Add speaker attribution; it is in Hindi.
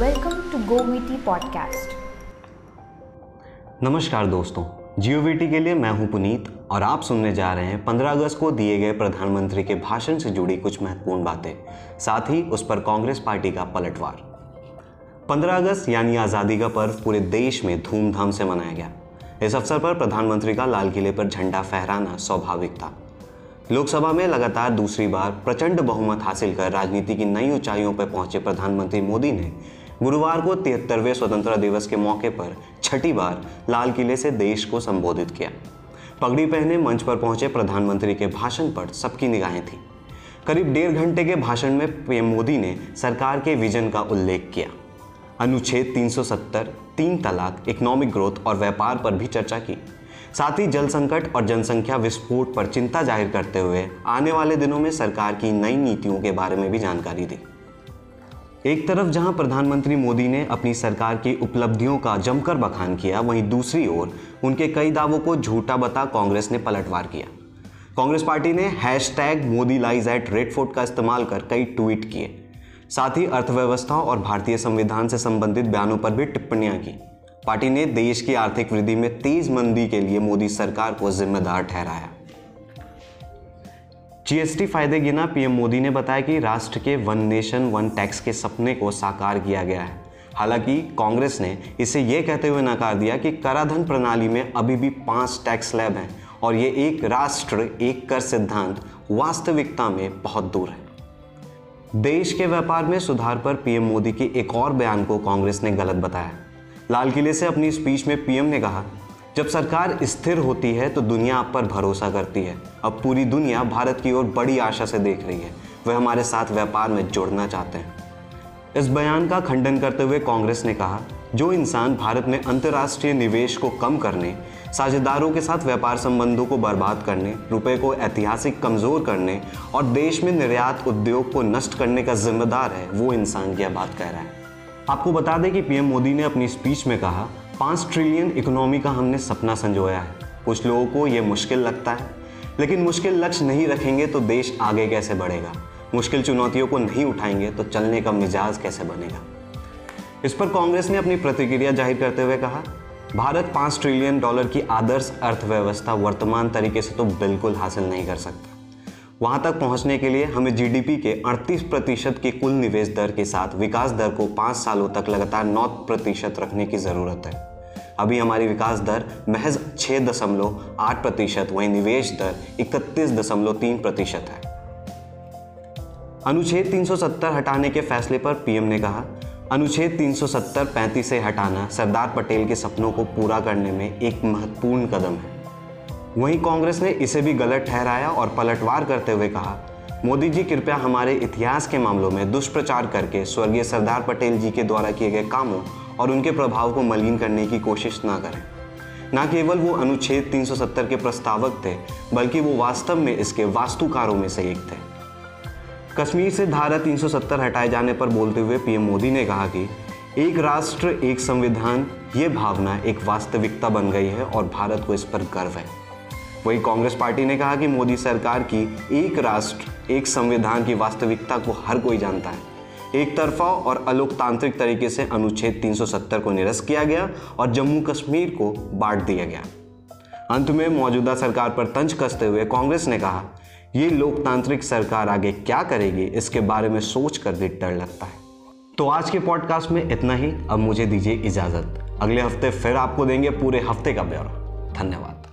Speaker 1: Welcome to GoVT Podcast.
Speaker 2: नमस्कार दोस्तों जीओवीटी के लिए मैं हूँ पुनीत और आप सुनने जा रहे हैं 15 अगस्त को दिए गए प्रधानमंत्री के भाषण से जुड़ी कुछ महत्वपूर्ण बातें, साथ ही उस पर कांग्रेस पार्टी का पलटवार। 15 अगस्त यानी आज़ादी का पर्व पूरे देश में धूमधाम से मनाया गया। इस अवसर पर प्रधानमंत्री का लाल किले पर झंडा फहराना स्वाभाविक था। लोकसभा में लगातार दूसरी बार प्रचंड बहुमत हासिल कर राजनीति की नई ऊंचाइयों पर पहुँचे प्रधानमंत्री मोदी ने गुरुवार को तिहत्तरवें स्वतंत्रता दिवस के मौके पर छठी बार लाल किले से देश को संबोधित किया। पगड़ी पहने मंच पर पहुँचे प्रधानमंत्री के भाषण पर सबकी निगाहें थी। करीब डेढ़ घंटे के भाषण में पीएम मोदी ने सरकार के विजन का उल्लेख किया। अनुच्छेद 370, तीन तलाक इकोनॉमिक ग्रोथ और व्यापार पर भी चर्चा की। साथ ही जल संकट और जनसंख्या विस्फोट पर चिंता ज़ाहिर करते हुए आने वाले दिनों में सरकार की नई नीतियों के बारे में भी जानकारी दी। एक तरफ़ जहाँ प्रधानमंत्री मोदी ने अपनी सरकार की उपलब्धियों का जमकर बखान किया, वहीं दूसरी ओर उनके कई दावों को झूठा बता कांग्रेस ने पलटवार किया। कांग्रेस पार्टी ने hashtag Modi lies at Red Fort का इस्तेमाल कर कई ट्वीट किए। साथ ही अर्थव्यवस्था और भारतीय संविधान से संबंधित बयानों पर भी टिप्पणियाँ की। पार्टी ने देश की आर्थिक वृद्धि में तेज मंदी के लिए मोदी सरकार को जिम्मेदार ठहराया। जीएसटी फ़ायदे गिना पीएम मोदी ने बताया कि राष्ट्र के वन नेशन, वन टैक्स के सपने को साकार किया गया है। हालाँकि कांग्रेस ने इसे ये कहते हुए नकार दिया कि कराधन प्रणाली में अभी भी पाँच टैक्स स्लैब हैं और ये एक राष्ट्र, एक कर सिद्धांत वास्तविकता में बहुत दूर है। देश के व्यापार में सुधार पर पीएम मोदी के एक और बयान को कांग्रेस ने गलत बताया। लाल किले से अपनी स्पीच में पीएम ने कहा जब सरकार स्थिर होती है तो दुनिया आप पर भरोसा करती है। अब पूरी दुनिया भारत की ओर बड़ी आशा से देख रही है। वे हमारे साथ व्यापार में जुड़ना चाहते हैं। इस बयान का खंडन करते हुए कांग्रेस ने कहा, जो इंसान भारत में अंतर्राष्ट्रीय निवेश को कम करने, साझेदारों के साथ व्यापार संबंधों को बर्बाद करने, रुपए को ऐतिहासिक कमज़ोर करने और देश में निर्यात उद्योग को नष्ट करने का जिम्मेदार है, वो इंसान यह बात कह रहा है। आपको बता दें कि पीएम मोदी ने अपनी स्पीच में कहा पाँच ट्रिलियन इकोनॉमी का हमने सपना संजोया है। कुछ लोगों को ये मुश्किल लगता है। लेकिन मुश्किल लक्ष्य नहीं रखेंगे तो देश आगे कैसे बढ़ेगा? मुश्किल चुनौतियों को नहीं उठाएँगे तो चलने का मिजाज कैसे बनेगा? इस पर कांग्रेस ने अपनी प्रतिक्रिया ज़ाहिर करते हुए कहा, भारत पाँच ट्रिलियन डॉलर की आदर्श अर्थव्यवस्था वर्तमान तरीके से तो बिल्कुल हासिल नहीं कर सकता। वहाँ तक पहुँचने के लिए हमें जीडीपी के 38 प्रतिशत की कुल निवेश दर के साथ विकास दर को पाँच सालों तक लगातार नौ प्रतिशत रखने की ज़रूरत है। अभी हमारी विकास दर महज छः दशमलव आठ प्रतिशत, वहीं निवेश दर इकतीस दशमलव तीन प्रतिशत है। अनुच्छेद 370 हटाने के फैसले पर पीएम ने कहा, अनुच्छेद 370 पैंतीस से हटाना सरदार पटेल के सपनों को पूरा करने में एक महत्वपूर्ण कदम है। वहीं कांग्रेस ने इसे भी गलत ठहराया और पलटवार करते हुए कहा, मोदी जी, कृपया हमारे इतिहास के मामलों में दुष्प्रचार करके स्वर्गीय सरदार पटेल जी के द्वारा किए गए कामों और उनके प्रभाव को मलिन करने की कोशिश ना करें। न केवल वो अनुच्छेद 370 के प्रस्तावक थे, बल्कि वो वास्तव में इसके वास्तुकारों में से एक थे। कश्मीर से धारा 370 हटाए जाने पर बोलते हुए पीएम मोदी ने कहा कि, एक राष्ट्र, एक संविधान, ये भावना एक वास्तविकता बन गई है और भारत को इस पर गर्व है। वहीं कांग्रेस पार्टी ने कहा कि मोदी सरकार की एक राष्ट्र, एक संविधान की वास्तविकता को हर कोई जानता है। एक तरफा और अलोकतांत्रिक तरीके से अनुच्छेद 370 को निरस्त किया गया और जम्मू कश्मीर को बांट दिया गया। अंत में मौजूदा सरकार पर तंज कसते हुए कांग्रेस ने कहा, ये लोकतांत्रिक सरकार आगे क्या करेगी, इसके बारे में सोच कर भी डर लगता है। तो आज के पॉडकास्ट में इतना ही। अब मुझे दीजिए इजाज़त। अगले हफ़्ते फिर आपको देंगे पूरे हफ़्ते का ब्यौरा। धन्यवाद।